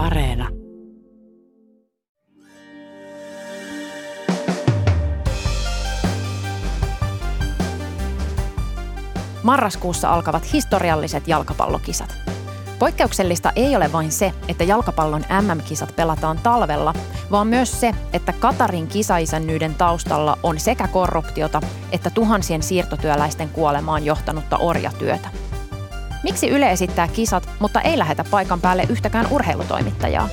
Areena. Marraskuussa alkavat historialliset jalkapallokisat. Poikkeuksellista ei ole vain se, että jalkapallon MM-kisat pelataan talvella, vaan myös se, että Katarin kisaisännyyden taustalla on sekä korruptiota että tuhansien siirtotyöläisten kuolemaan johtanutta orjatyötä. Miksi Yle esittää kisat, mutta ei lähetä paikan päälle yhtäkään urheilutoimittajaa?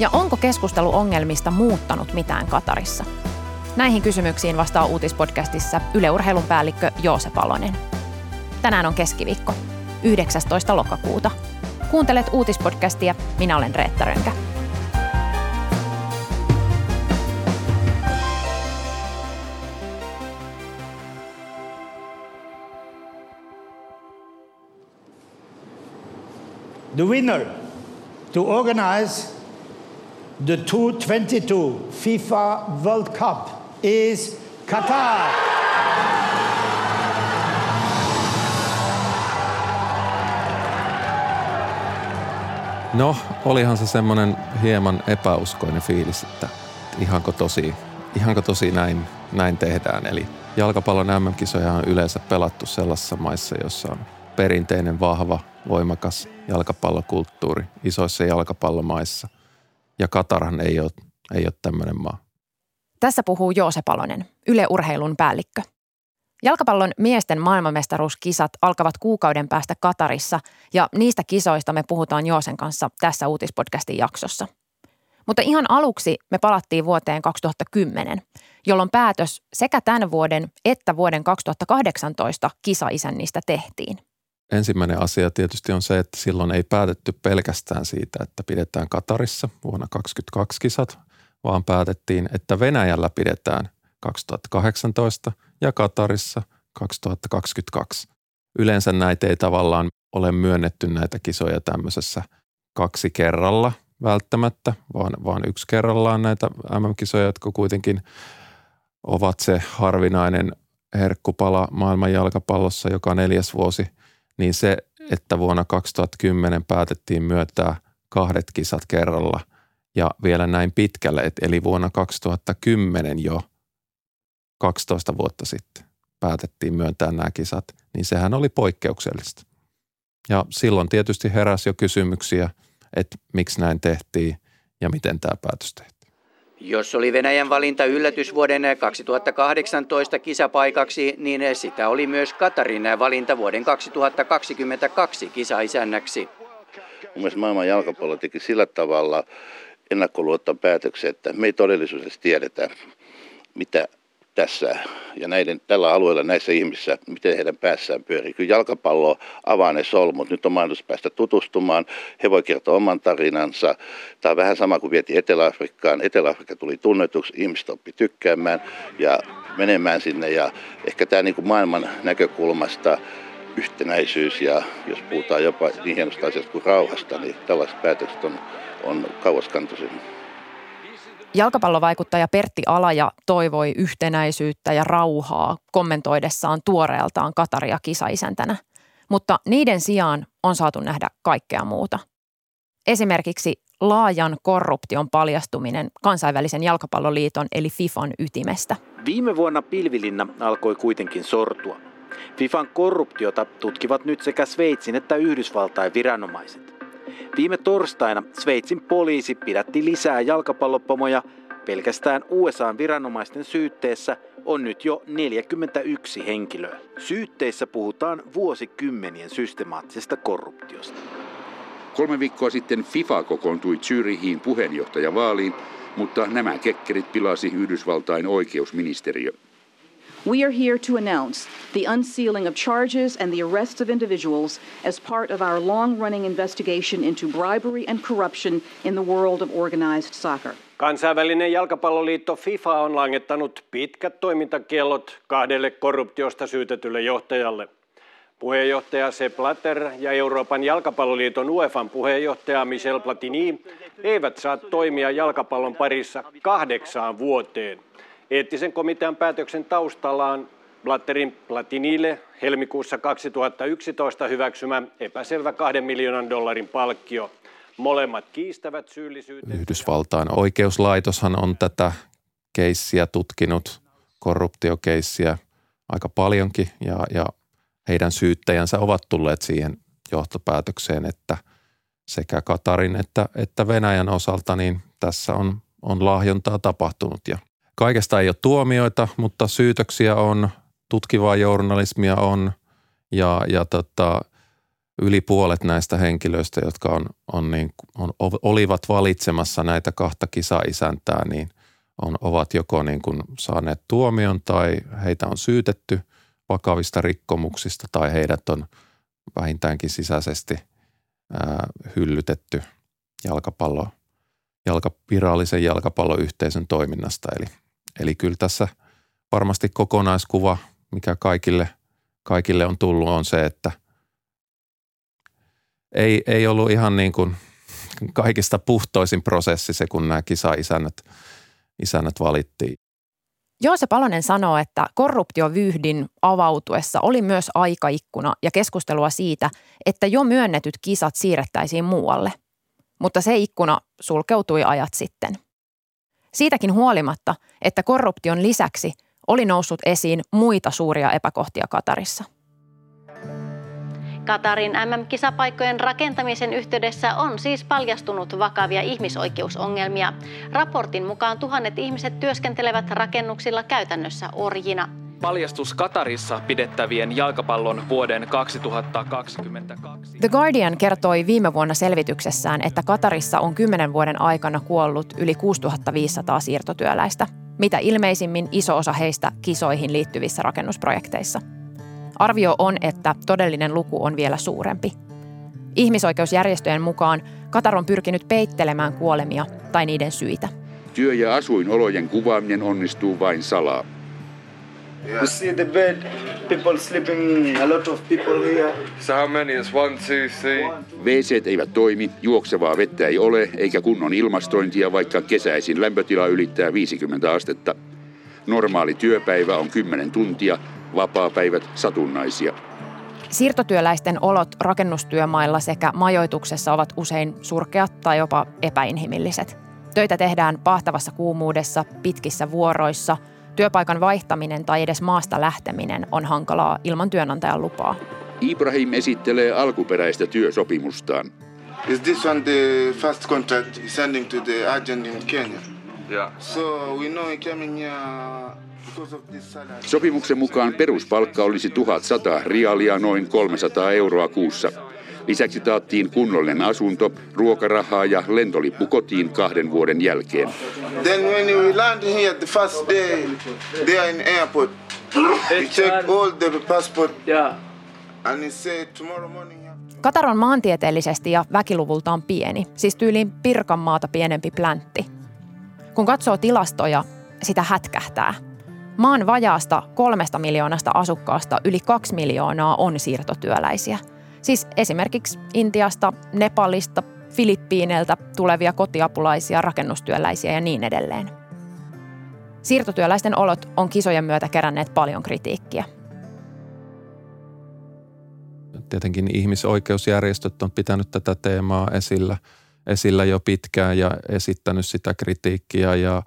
Ja onko keskustelu ongelmista muuttanut mitään Katarissa? Näihin kysymyksiin vastaa uutispodcastissa Yle Urheilun päällikkö Joose Palonen. Tänään on keskiviikko, 19. lokakuuta. Kuuntelet uutispodcastia, minä olen Reetta Rönkä. The winner to organize the 2022 FIFA World Cup is Qatar. No, olihan se semmoinen hieman epäuskoinen fiilis, että ihanko tosi, ihanko tosi näin, näin tehdään. Eli jalkapallon MM-kisoja on yleensä pelattu sellaisissa maissa, jossa on perinteinen, vahva, voimakas jalkapallokulttuuri isoissa jalkapallomaissa. Ja Katarhan ei ole, ei ole tämmöinen maa. Tässä puhuu Joose Palonen, Yle Urheilun päällikkö. Jalkapallon miesten maailmanmestaruuskisat alkavat kuukauden päästä Katarissa ja niistä kisoista me puhutaan Joosen kanssa tässä uutispodcastin jaksossa. Mutta ihan aluksi me palattiin vuoteen 2010, jolloin päätös sekä tämän vuoden että vuoden 2018 kisaisännistä tehtiin. Ensimmäinen asia tietysti on se, että silloin ei päätetty pelkästään siitä, että pidetään Katarissa vuonna 2022 kisat, vaan päätettiin, että Venäjällä pidetään 2018 ja Katarissa 2022. Yleensä näitä ei tavallaan ole myönnetty näitä kisoja tämmöisessä kaksi kerralla välttämättä, vaan, vaan yksi kerrallaan näitä MM-kisoja, jotka kuitenkin ovat se harvinainen herkkupala maailman jalkapallossa joka neljäs vuosi, niin se, että vuonna 2010 päätettiin myöntää kahdet kisat kerralla ja vielä näin pitkälle, eli vuonna 2010 jo – 12 vuotta sitten päätettiin myöntää nämä kisat, niin sehän oli poikkeuksellista. Ja silloin tietysti heräsi jo kysymyksiä, että miksi näin tehtiin ja miten tämä päätös tehtiin. Jos oli Venäjän valinta yllätysvuoden 2018 kisapaikaksi, niin sitä oli myös Katarin valinta vuoden 2022 kisaisännäksi. Mun mielestä maailman jalkapallo teki sillä tavalla ennakkoluottan päätöksen, että me ei todellisuudessa tiedetä, mitä tässä ja näiden, tällä alueella näissä ihmisissä, miten heidän päässään pyörii. Kyllä jalkapallo avaa ne solmut. Nyt on mahdollisuus päästä tutustumaan. He voi kertoa oman tarinansa. Tämä on vähän sama kuin vietiin Etelä-Afrikkaan. Etelä-Afrikka tuli tunnetuksi, ihmiset oppi tykkäämään ja menemään sinne. Ja ehkä tämä niin kuin maailman näkökulmasta yhtenäisyys ja jos puhutaan jopa niin hienosta asiasta kuin rauhasta, niin tällaiset päätökset on, on kauaskantoisin. Jalkapallovaikuttaja Pertti Alaja toivoi yhtenäisyyttä ja rauhaa kommentoidessaan tuoreeltaan Kataria kisaisäntänä. Mutta niiden sijaan on saatu nähdä kaikkea muuta. Esimerkiksi laajan korruption paljastuminen kansainvälisen jalkapalloliiton eli FIFAn ytimestä. Viime vuonna pilvilinna alkoi kuitenkin sortua. FIFAn korruptiota tutkivat nyt sekä Sveitsin että Yhdysvaltain viranomaiset. Viime torstaina Sveitsin poliisi pidätti lisää jalkapallopomoja. Pelkästään USA-viranomaisten syytteessä on nyt jo 41 henkilöä. Syytteissä puhutaan vuosikymmenien systemaattisesta korruptiosta. Kolme viikkoa sitten FIFA kokoontui Zyrihiin puheenjohtajavaaliin, mutta nämä kekkerit pilasi Yhdysvaltain oikeusministeriö. We are here to announce the unsealing of charges and the arrests of individuals as part of our long running investigation into bribery and corruption in the world of organized soccer. Kansainvälinen jalkapalloliitto FIFA on langettanut pitkät toimintakiellot kahdelle korruptiosta syytetylle johtajalle. Puheenjohtaja Sepp Blatter ja Euroopan jalkapalloliiton UEFan puheenjohtaja Michel Platini eivät saa toimia jalkapallon parissa kahdeksaan vuoteen. Eettisen komitean päätöksen taustalla on Blatterin Platinille helmikuussa 2011 hyväksymä epäselvä kahden miljoonan dollarin palkkio. Molemmat kiistävät syyllisyytensä. Yhdysvaltain oikeuslaitoshan on tätä keissiä tutkinut, korruptiokeissiä aika paljonkin ja, ja heidän syyttäjänsä ovat tulleet siihen johtopäätökseen, että sekä Katarin että, että Venäjän osalta niin tässä on, on lahjontaa tapahtunut ja kaikesta ei ole tuomioita, mutta syytöksiä on, tutkivaa journalismia on ja, ja tota, yli puolet näistä henkilöistä, jotka on, on niin, on, olivat valitsemassa näitä kahta kisaisäntää, niin on, ovat joko niin kuin saaneet tuomion tai heitä on syytetty vakavista rikkomuksista tai heidät on vähintäänkin sisäisesti ää, hyllytetty jalkapallo, jalka, virallisen jalkapalloyhteisön toiminnasta. Eli, eli kyllä tässä varmasti kokonaiskuva, mikä kaikille, kaikille on tullut, on se, että ei, ei ollut ihan niin kuin kaikista puhtoisin prosessi se, kun nämä kisa-isännät isännät valittiin. Joose Palonen sanoo, että korruptiovyhdin avautuessa oli myös aikaikkuna ja keskustelua siitä, että jo myönnetyt kisat siirrettäisiin muualle. Mutta se ikkuna sulkeutui ajat sitten. Siitäkin huolimatta, että korruption lisäksi oli noussut esiin muita suuria epäkohtia Katarissa – Katarin MM-kisapaikkojen rakentamisen yhteydessä on siis paljastunut vakavia ihmisoikeusongelmia. Raportin mukaan tuhannet ihmiset työskentelevät rakennuksilla käytännössä orjina. Paljastus Katarissa pidettävien jalkapallon vuoden 2022. The Guardian kertoi viime vuonna selvityksessään, että Katarissa on kymmenen vuoden aikana kuollut yli 6500 siirtotyöläistä, mitä ilmeisimmin iso osa heistä kisoihin liittyvissä rakennusprojekteissa – Arvio on, että todellinen luku on vielä suurempi. Ihmisoikeusjärjestöjen mukaan Katar on pyrkinyt peittelemään kuolemia tai niiden syitä. Työ- ja asuinolojen kuvaaminen onnistuu vain salaa. You see the bed, people sleeping, a lot of people here. So how many is one, two, three? WC eivät toimi, juoksevaa vettä ei ole, eikä kunnon ilmastointia, vaikka kesäisin lämpötila ylittää 50 astetta. Normaali työpäivä on 10 tuntia, vapaapäivät satunnaisia. Siirtotyöläisten olot rakennustyömailla sekä majoituksessa ovat usein surkeat tai jopa epäinhimilliset. Töitä tehdään pahtavassa kuumuudessa, pitkissä vuoroissa. Työpaikan vaihtaminen tai edes maasta lähteminen on hankalaa ilman työnantajan lupaa. Ibrahim esittelee alkuperäistä työsopimustaan. Is this one the first contract sending to the agent in Kenya? Yeah. So we know he came in here Sopimuksen mukaan peruspalkka olisi 1100 rialia noin 300 euroa kuussa. Lisäksi taattiin kunnollinen asunto, ruokarahaa ja lentolippu kotiin kahden vuoden jälkeen. Then when you land here the first day, there in airport, you check all the passport and say tomorrow morning. Katar on maantieteellisesti ja väkiluvultaan pieni, siis tyyliin Pirkanmaata pienempi pläntti. Kun katsoo tilastoja, sitä hätkähtää – Maan vajaasta kolmesta miljoonasta asukkaasta yli kaksi miljoonaa on siirtotyöläisiä. Siis esimerkiksi Intiasta, Nepalista, Filippiineiltä tulevia kotiapulaisia, rakennustyöläisiä ja niin edelleen. Siirtotyöläisten olot on kisojen myötä keränneet paljon kritiikkiä. Tietenkin ihmisoikeusjärjestöt on pitänyt tätä teemaa esillä, esillä jo pitkään ja esittänyt sitä kritiikkiä ja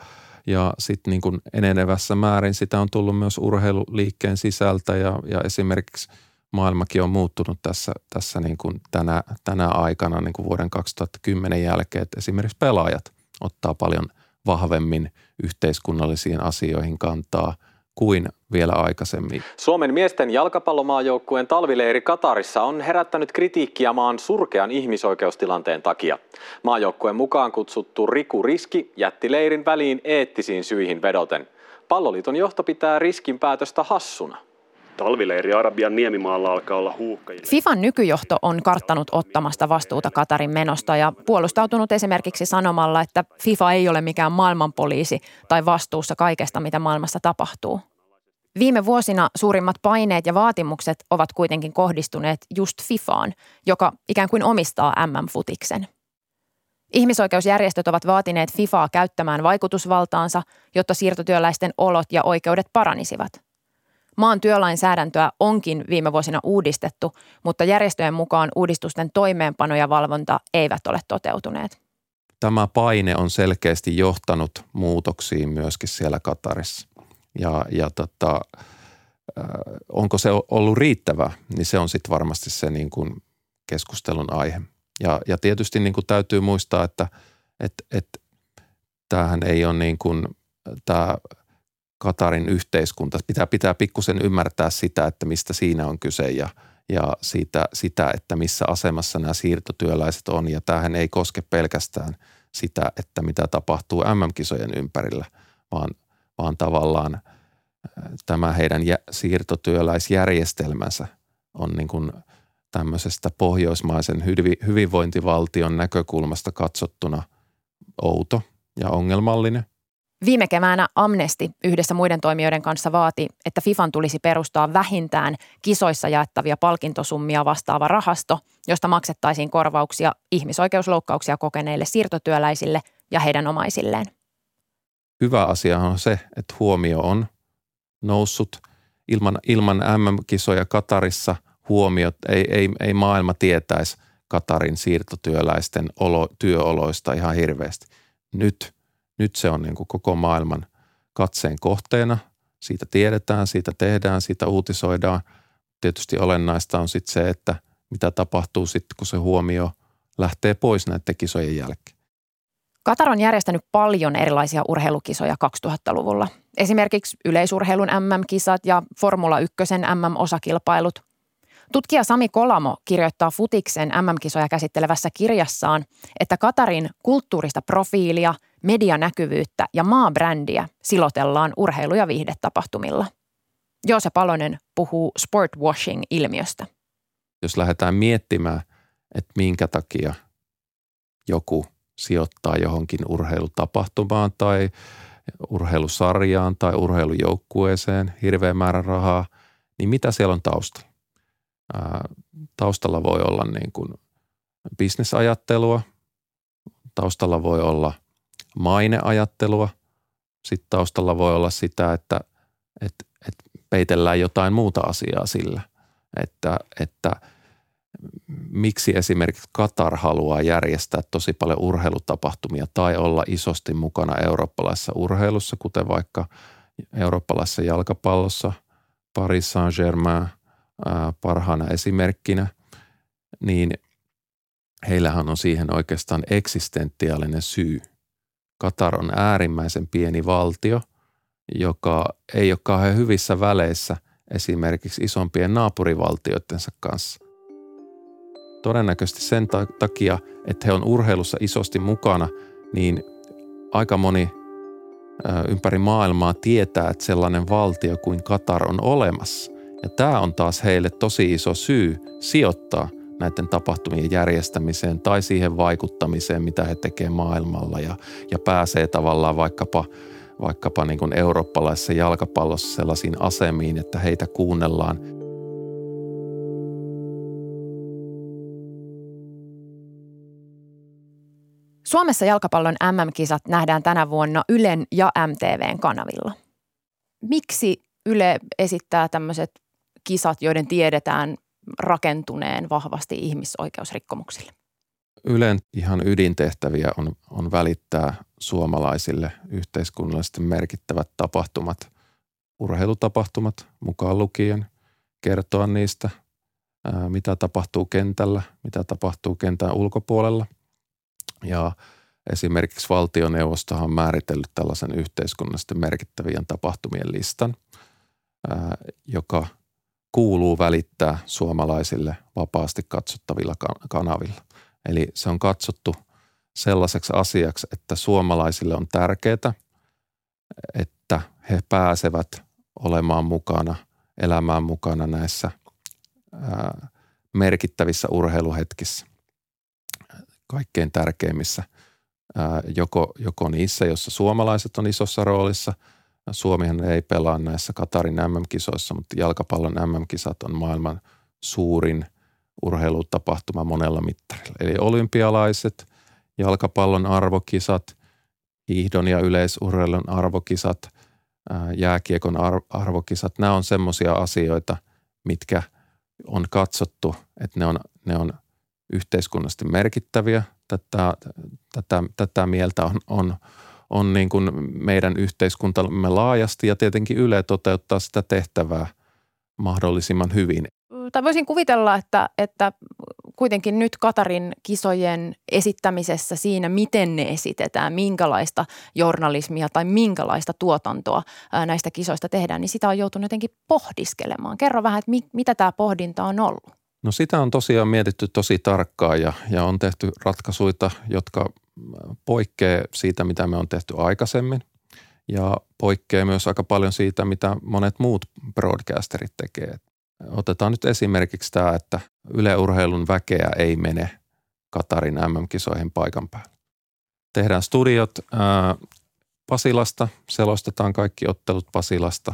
ja sitten niin enenevässä määrin sitä on tullut myös urheiluliikkeen sisältä ja, ja esimerkiksi maailmakin on muuttunut tässä, tässä niin kuin tänä, tänä aikana niin kuin vuoden 2010 jälkeen, että esimerkiksi pelaajat ottaa paljon vahvemmin yhteiskunnallisiin asioihin kantaa – kuin vielä aikaisemmin. Suomen miesten jalkapallomaajoukkueen talvileiri Katarissa on herättänyt kritiikkiä maan surkean ihmisoikeustilanteen takia. Maajoukkueen mukaan kutsuttu Riku Riski jätti leirin väliin eettisiin syihin vedoten. Palloliiton johto pitää riskin päätöstä hassuna. Talvileiri Arabian niemimaalla alkaa olla huuhka. FIFAn nykyjohto on karttanut ottamasta vastuuta Katarin menosta ja puolustautunut esimerkiksi sanomalla, että FIFA ei ole mikään maailmanpoliisi tai vastuussa kaikesta, mitä maailmassa tapahtuu. Viime vuosina suurimmat paineet ja vaatimukset ovat kuitenkin kohdistuneet just FIFAan, joka ikään kuin omistaa MM-futiksen. Ihmisoikeusjärjestöt ovat vaatineet FIFAa käyttämään vaikutusvaltaansa, jotta siirtotyöläisten olot ja oikeudet paranisivat – Maan työlainsäädäntöä onkin viime vuosina uudistettu, mutta järjestöjen mukaan uudistusten toimeenpano ja valvonta eivät ole toteutuneet. Tämä paine on selkeästi johtanut muutoksiin myöskin siellä Katarissa. Ja, ja tota, onko se ollut riittävä, niin se on sitten varmasti se niin kuin keskustelun aihe. Ja, ja tietysti niin kuin täytyy muistaa, että et, et, tämähän ei ole niin kuin, tämä Katarin yhteiskunta. Pitää, pitää pikkusen ymmärtää sitä, että mistä siinä on kyse ja, ja siitä, sitä, että missä asemassa nämä siirtotyöläiset on. Ja tämähän ei koske pelkästään sitä, että mitä tapahtuu MM-kisojen ympärillä, vaan, vaan tavallaan äh, tämä heidän siirtotyöläisjärjestelmänsä on niin kuin tämmöisestä pohjoismaisen hyvinvointivaltion näkökulmasta katsottuna outo ja ongelmallinen – Viime keväänä Amnesti yhdessä muiden toimijoiden kanssa vaati, että FIFAn tulisi perustaa vähintään kisoissa jaettavia palkintosummia vastaava rahasto, josta maksettaisiin korvauksia ihmisoikeusloukkauksia kokeneille siirtotyöläisille ja heidän omaisilleen. Hyvä asia on se, että huomio on noussut. Ilman, ilman MM-kisoja Katarissa huomiot, ei, ei, ei maailma tietäisi Katarin siirtotyöläisten olo, työoloista ihan hirveästi. Nyt – nyt se on niin kuin koko maailman katseen kohteena. Siitä tiedetään, siitä tehdään, siitä uutisoidaan. Tietysti olennaista on sitten se, että mitä tapahtuu sitten, kun se huomio lähtee pois näiden kisojen jälkeen. Katar on järjestänyt paljon erilaisia urheilukisoja 2000-luvulla. Esimerkiksi yleisurheilun MM-kisat ja Formula 1 MM-osakilpailut. Tutkija Sami Kolamo kirjoittaa Futiksen MM-kisoja käsittelevässä kirjassaan, että Katarin kulttuurista profiilia – medianäkyvyyttä ja maabrändiä silotellaan urheilu- ja viihdetapahtumilla. Joose Palonen puhuu sportwashing-ilmiöstä. Jos lähdetään miettimään, että minkä takia joku sijoittaa johonkin urheilutapahtumaan tai urheilusarjaan tai urheilujoukkueeseen hirveän määrän rahaa, niin mitä siellä on taustalla? Ää, taustalla voi olla niin kuin bisnesajattelua, taustalla voi olla – maineajattelua. Sitten taustalla voi olla sitä, että, että, että peitellään jotain muuta asiaa sillä, että, että miksi esimerkiksi Katar haluaa järjestää tosi paljon urheilutapahtumia tai olla isosti mukana eurooppalaisessa urheilussa, kuten vaikka eurooppalaisessa jalkapallossa, Paris Saint-Germain parhaana esimerkkinä, niin heillähän on siihen oikeastaan eksistentiaalinen syy – Katar on äärimmäisen pieni valtio, joka ei ole kauhean hyvissä väleissä esimerkiksi isompien naapurivaltioidensa kanssa. Todennäköisesti sen takia, että he on urheilussa isosti mukana, niin aika moni ympäri maailmaa tietää, että sellainen valtio kuin Katar on olemassa. Ja tämä on taas heille tosi iso syy sijoittaa näiden tapahtumien järjestämiseen tai siihen vaikuttamiseen, mitä he tekevät maailmalla ja, ja pääsee tavallaan vaikkapa, vaikkapa niin kuin eurooppalaisessa jalkapallossa sellaisiin asemiin, että heitä kuunnellaan. Suomessa jalkapallon MM-kisat nähdään tänä vuonna Ylen ja MTVn kanavilla. Miksi Yle esittää tämmöiset kisat, joiden tiedetään rakentuneen vahvasti ihmisoikeusrikkomuksille? Ylen ihan ydintehtäviä on, on välittää suomalaisille yhteiskunnallisesti merkittävät tapahtumat, urheilutapahtumat mukaan lukien, kertoa niistä, mitä tapahtuu kentällä, mitä tapahtuu kentän ulkopuolella. Ja esimerkiksi valtioneuvostohan on määritellyt tällaisen yhteiskunnallisesti merkittävien tapahtumien listan, joka – kuuluu välittää suomalaisille vapaasti katsottavilla kanavilla. Eli se on katsottu sellaiseksi asiaksi, että suomalaisille on tärkeää, että he pääsevät olemaan mukana, elämään mukana näissä ää, merkittävissä urheiluhetkissä, kaikkein tärkeimmissä, ää, joko, joko niissä, jossa suomalaiset on isossa roolissa – Suomihan ei pelaa näissä Katarin MM-kisoissa, mutta jalkapallon MM-kisat on maailman suurin urheilutapahtuma monella mittarilla. Eli olympialaiset, jalkapallon arvokisat, hiihdon ja yleisurheilun arvokisat, jääkiekon arvokisat, nämä on semmoisia asioita, mitkä on katsottu, että ne on, ne on yhteiskunnallisesti merkittäviä. Tätä, tätä, tätä mieltä on, on, on niin kuin meidän yhteiskuntamme laajasti ja tietenkin Yle toteuttaa sitä tehtävää mahdollisimman hyvin tai voisin kuvitella, että, että kuitenkin nyt Katarin kisojen esittämisessä siinä, miten ne esitetään, minkälaista journalismia tai minkälaista tuotantoa näistä kisoista tehdään, niin sitä on joutunut jotenkin pohdiskelemaan. Kerro vähän, että mi, mitä tämä pohdinta on ollut. No sitä on tosiaan mietitty tosi tarkkaan ja, ja on tehty ratkaisuja, jotka poikkeaa siitä, mitä me on tehty aikaisemmin ja poikkeaa myös aika paljon siitä, mitä monet muut broadcasterit tekee. Otetaan nyt esimerkiksi tämä, että yleurheilun väkeä ei mene Katarin MM-kisoihin paikan päälle. Tehdään studiot ää, Pasilasta, selostetaan kaikki ottelut Pasilasta.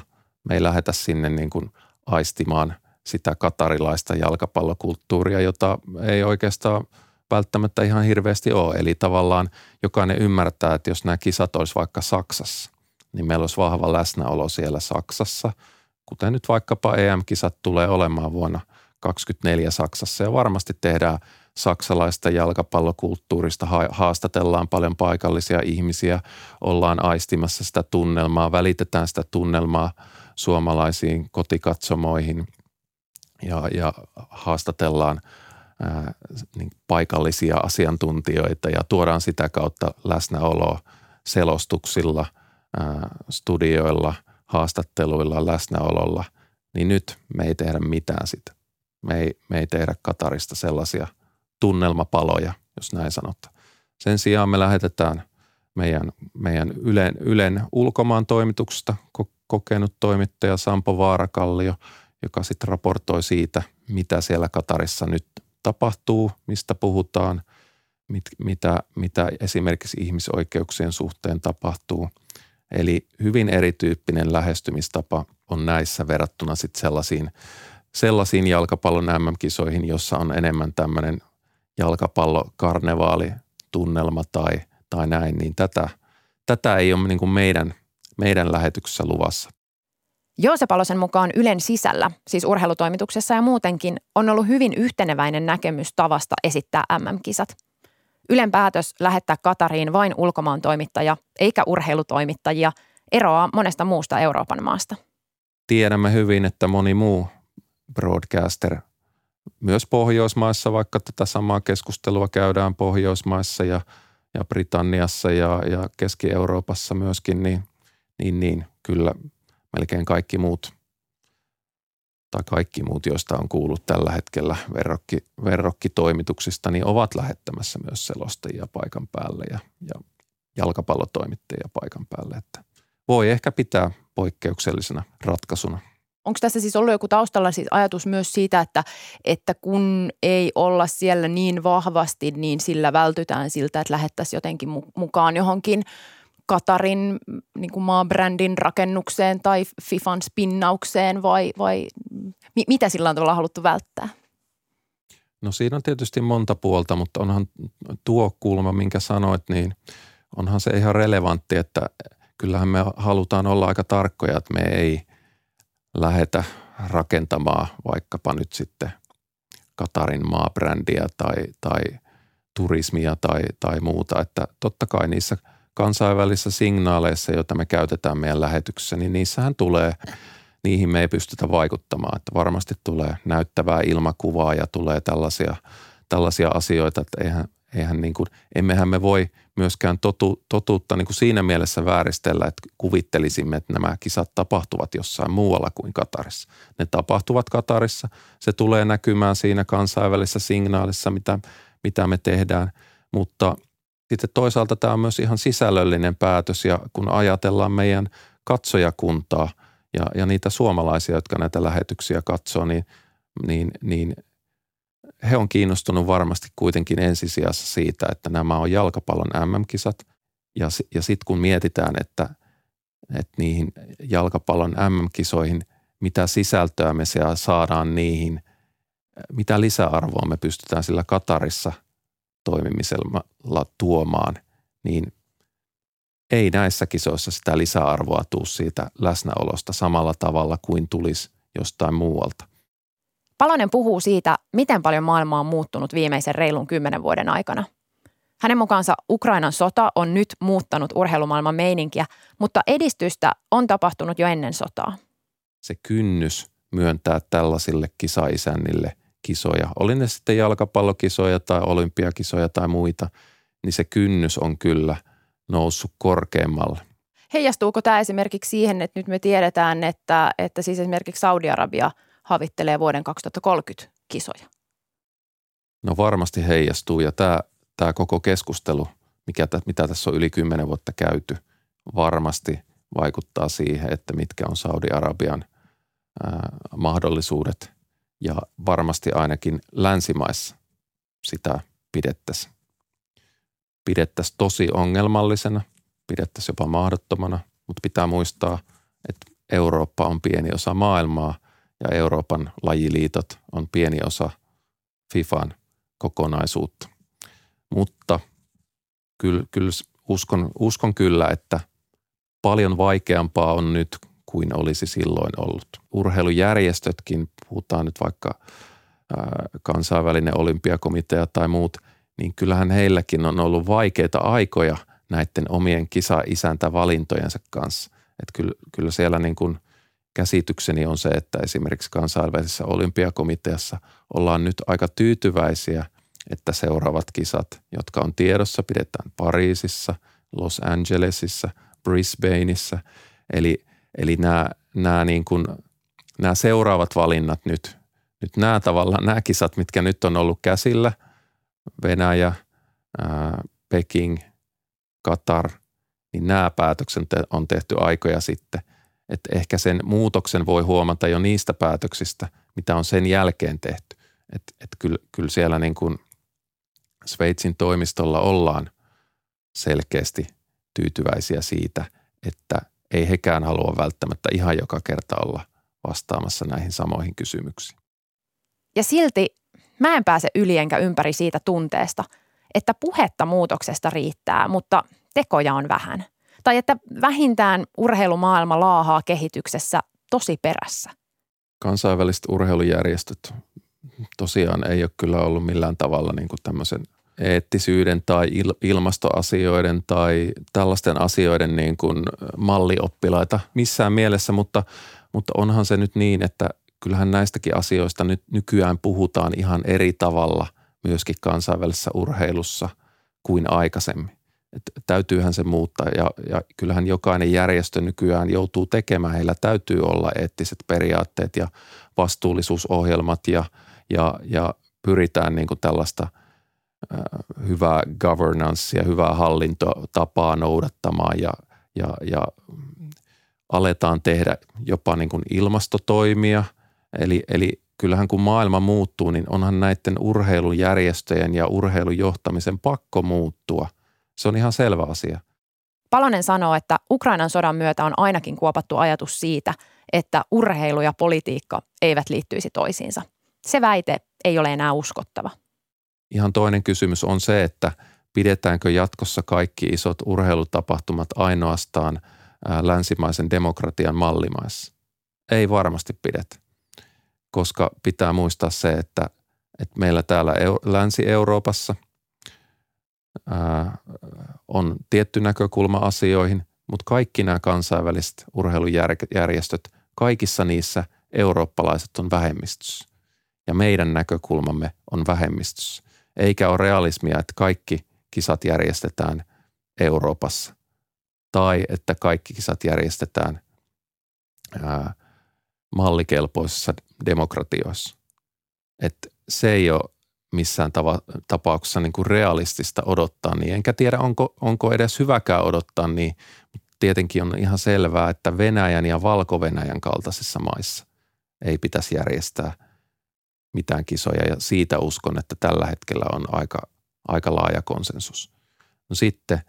Me ei lähetä sinne niin kuin aistimaan sitä katarilaista jalkapallokulttuuria, jota ei oikeastaan välttämättä ihan hirveästi ole. Eli tavallaan jokainen ymmärtää, että jos nämä kisat olisi vaikka Saksassa, niin meillä olisi vahva läsnäolo siellä Saksassa – kuten nyt vaikkapa EM-kisat tulee olemaan vuonna 2024 Saksassa. Ja varmasti tehdään saksalaista jalkapallokulttuurista, haastatellaan paljon paikallisia ihmisiä, ollaan aistimassa sitä tunnelmaa, välitetään sitä tunnelmaa suomalaisiin kotikatsomoihin. Ja, ja haastatellaan niin paikallisia asiantuntijoita ja tuodaan sitä kautta läsnäoloa selostuksilla, ää, studioilla – haastatteluilla, läsnäololla, niin nyt me ei tehdä mitään sitä. Me ei, me ei tehdä Katarista sellaisia tunnelmapaloja, jos näin sanotaan. Sen sijaan me lähetetään meidän, meidän Ylen, Ylen ulkomaan toimituksesta kokenut toimittaja Sampo Vaarakallio, joka sitten raportoi siitä, mitä siellä Katarissa nyt tapahtuu, mistä puhutaan, mit, mitä, mitä esimerkiksi ihmisoikeuksien suhteen tapahtuu – Eli hyvin erityyppinen lähestymistapa on näissä verrattuna sitten sellaisiin, sellaisiin jalkapallon MM-kisoihin, jossa on enemmän tämmöinen jalkapallokarnevaali tunnelma tai, tai näin, niin tätä, tätä ei ole niin kuin meidän, meidän lähetyksessä luvassa. Joose Palosen mukaan Ylen sisällä, siis urheilutoimituksessa ja muutenkin, on ollut hyvin yhteneväinen näkemys tavasta esittää MM-kisat – Ylen päätös lähettää Katariin vain ulkomaan toimittaja eikä urheilutoimittajia eroaa monesta muusta Euroopan maasta. Tiedämme hyvin, että moni muu broadcaster myös Pohjoismaissa, vaikka tätä samaa keskustelua käydään Pohjoismaissa ja, ja Britanniassa ja, ja Keski-Euroopassa myöskin, niin, niin, niin kyllä melkein kaikki muut tai kaikki muut, joista on kuullut tällä hetkellä verrokki, verrokkitoimituksista, niin ovat lähettämässä myös selostajia paikan päälle ja, ja jalkapallotoimittajia paikan päälle. Että voi ehkä pitää poikkeuksellisena ratkaisuna. Onko tässä siis ollut joku taustalla siis ajatus myös siitä, että, että kun ei olla siellä niin vahvasti, niin sillä vältytään siltä, että lähettäisiin jotenkin mukaan johonkin Katarin niin kuin maabrändin rakennukseen tai FIFAn spinnaukseen vai, vai mi, mitä sillä on tavallaan haluttu välttää? No siinä on tietysti monta puolta, mutta onhan tuo kulma, minkä sanoit, niin onhan se ihan relevantti, että kyllähän me halutaan olla aika tarkkoja, että me ei lähetä rakentamaan vaikkapa nyt sitten Katarin maabrändiä tai, tai turismia tai, tai muuta. Että totta kai niissä – kansainvälisissä signaaleissa, joita me käytetään meidän lähetyksessä, niin niissähän tulee, niihin me ei pystytä vaikuttamaan. Että varmasti tulee näyttävää ilmakuvaa ja tulee tällaisia, tällaisia asioita, että eihän, eihän niin kuin, emmehän me voi myöskään totu, totuutta niin kuin siinä mielessä vääristellä, että kuvittelisimme, että nämä kisat tapahtuvat jossain muualla kuin Katarissa. Ne tapahtuvat Katarissa. Se tulee näkymään siinä kansainvälisessä signaalissa, mitä, mitä me tehdään, mutta – sitten toisaalta tämä on myös ihan sisällöllinen päätös ja kun ajatellaan meidän katsojakuntaa ja, ja niitä suomalaisia, jotka näitä lähetyksiä katsoo, niin, niin, niin he on kiinnostunut varmasti kuitenkin ensisijassa siitä, että nämä on jalkapallon MM-kisat. Ja, ja sitten kun mietitään, että, että niihin jalkapallon MM-kisoihin, mitä sisältöä me saadaan niihin, mitä lisäarvoa me pystytään sillä Katarissa – toimimisella tuomaan, niin ei näissä kisoissa sitä lisäarvoa tuu siitä läsnäolosta samalla tavalla kuin tulisi jostain muualta. Palonen puhuu siitä, miten paljon maailma on muuttunut viimeisen reilun kymmenen vuoden aikana. Hänen mukaansa Ukrainan sota on nyt muuttanut urheilumaailman meininkiä, mutta edistystä on tapahtunut jo ennen sotaa. Se kynnys myöntää tällaisille kisaisännille kisoja, oli ne sitten jalkapallokisoja tai olympiakisoja tai muita, niin se kynnys on kyllä noussut korkeammalle. Heijastuuko tämä esimerkiksi siihen, että nyt me tiedetään, että, että siis esimerkiksi Saudi-Arabia havittelee vuoden 2030 kisoja? No varmasti heijastuu ja tämä, tämä koko keskustelu, mikä, mitä tässä on yli kymmenen vuotta käyty, varmasti vaikuttaa siihen, että mitkä on Saudi-Arabian ää, mahdollisuudet ja varmasti ainakin länsimaissa sitä pidettäisiin pidettäisiin tosi ongelmallisena, pidettäisiin jopa mahdottomana, mutta pitää muistaa, että Eurooppa on pieni osa maailmaa ja Euroopan lajiliitot on pieni osa FIFAn kokonaisuutta. Mutta kyllä, kyllä uskon, uskon kyllä, että paljon vaikeampaa on nyt kuin olisi silloin ollut. Urheilujärjestötkin, puhutaan nyt vaikka kansainvälinen olympiakomitea tai muut, niin kyllähän heilläkin on ollut vaikeita aikoja näiden omien kisa-isäntävalintojensa kanssa. Että kyllä, kyllä siellä niin kuin käsitykseni on se, että esimerkiksi kansainvälisessä olympiakomiteassa ollaan nyt aika tyytyväisiä, että seuraavat kisat, jotka on tiedossa, pidetään Pariisissa, Los Angelesissa, Brisbaneissa. Eli, eli nämä, nämä, niin kuin, nämä seuraavat valinnat nyt, nyt nämä tavallaan nämä kisat, mitkä nyt on ollut käsillä – Venäjä, ää, Peking, Katar, niin nämä päätökset on tehty aikoja sitten. Että ehkä sen muutoksen voi huomata jo niistä päätöksistä, mitä on sen jälkeen tehty. Että et kyllä, kyllä siellä niin kuin Sveitsin toimistolla ollaan selkeästi tyytyväisiä siitä, että ei hekään halua välttämättä ihan joka kerta olla vastaamassa näihin samoihin kysymyksiin. Ja silti Mä en pääse yli enkä ympäri siitä tunteesta, että puhetta muutoksesta riittää, mutta tekoja on vähän. Tai että vähintään urheilumaailma laahaa kehityksessä tosi perässä. Kansainväliset urheilujärjestöt tosiaan ei ole kyllä ollut millään tavalla niin kuin tämmöisen eettisyyden tai il- ilmastoasioiden tai tällaisten asioiden niin kuin mallioppilaita missään mielessä, mutta, mutta onhan se nyt niin, että kyllähän näistäkin asioista nyt nykyään puhutaan ihan eri tavalla myöskin kansainvälisessä urheilussa kuin aikaisemmin. Et täytyyhän se muuttaa ja, ja kyllähän jokainen järjestö nykyään joutuu tekemään. Heillä täytyy olla eettiset periaatteet ja vastuullisuusohjelmat ja, ja, ja pyritään niin kuin tällaista hyvää governance ja hyvää hallintotapaa noudattamaan ja, ja, ja aletaan tehdä jopa niin kuin ilmastotoimia – Eli, eli kyllähän kun maailma muuttuu, niin onhan näiden urheilujärjestöjen ja urheilun johtamisen pakko muuttua. Se on ihan selvä asia. Palonen sanoo, että Ukrainan sodan myötä on ainakin kuopattu ajatus siitä, että urheilu ja politiikka eivät liittyisi toisiinsa. Se väite ei ole enää uskottava. Ihan toinen kysymys on se, että pidetäänkö jatkossa kaikki isot urheilutapahtumat ainoastaan länsimaisen demokratian mallimaissa. Ei varmasti pidetä koska pitää muistaa se, että, että meillä täällä Länsi-Euroopassa on tietty näkökulma asioihin, mutta kaikki nämä kansainväliset urheilujärjestöt, kaikissa niissä eurooppalaiset on vähemmistössä ja meidän näkökulmamme on vähemmistössä. Eikä ole realismia, että kaikki kisat järjestetään Euroopassa tai että kaikki kisat järjestetään ää, mallikelpoisissa demokratioissa. Että se ei ole missään tava, tapauksessa niin kuin realistista odottaa niin. Enkä tiedä, onko, onko edes hyväkään odottaa niin. Mutta tietenkin on ihan selvää, että Venäjän ja Valko-Venäjän kaltaisissa maissa ei pitäisi järjestää mitään kisoja. Ja siitä uskon, että tällä hetkellä on aika, aika laaja konsensus. No sitten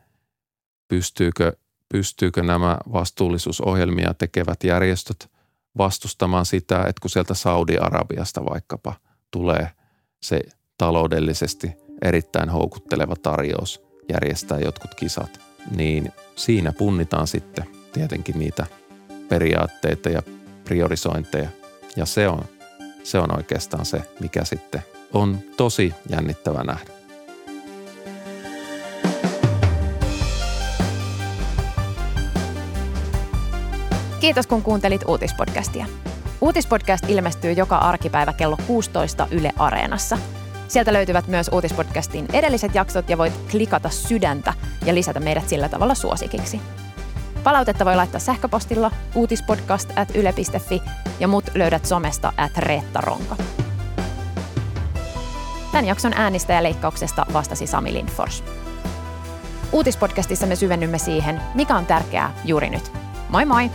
pystyykö, pystyykö nämä vastuullisuusohjelmia tekevät järjestöt – vastustamaan sitä, että kun sieltä Saudi-Arabiasta vaikkapa tulee se taloudellisesti erittäin houkutteleva tarjous järjestää jotkut kisat, niin siinä punnitaan sitten tietenkin niitä periaatteita ja priorisointeja. Ja se on, se on oikeastaan se, mikä sitten on tosi jännittävä nähdä. Kiitos kun kuuntelit uutispodcastia. Uutispodcast ilmestyy joka arkipäivä kello 16 Yle Areenassa. Sieltä löytyvät myös uutispodcastin edelliset jaksot ja voit klikata sydäntä ja lisätä meidät sillä tavalla suosikiksi. Palautetta voi laittaa sähköpostilla uutispodcast at yle.fi ja mut löydät somesta at Reetta Ronka. Tämän jakson äänistä ja leikkauksesta vastasi Sami Lindfors. Uutispodcastissa me syvennymme siihen, mikä on tärkeää juuri nyt. Moi moi!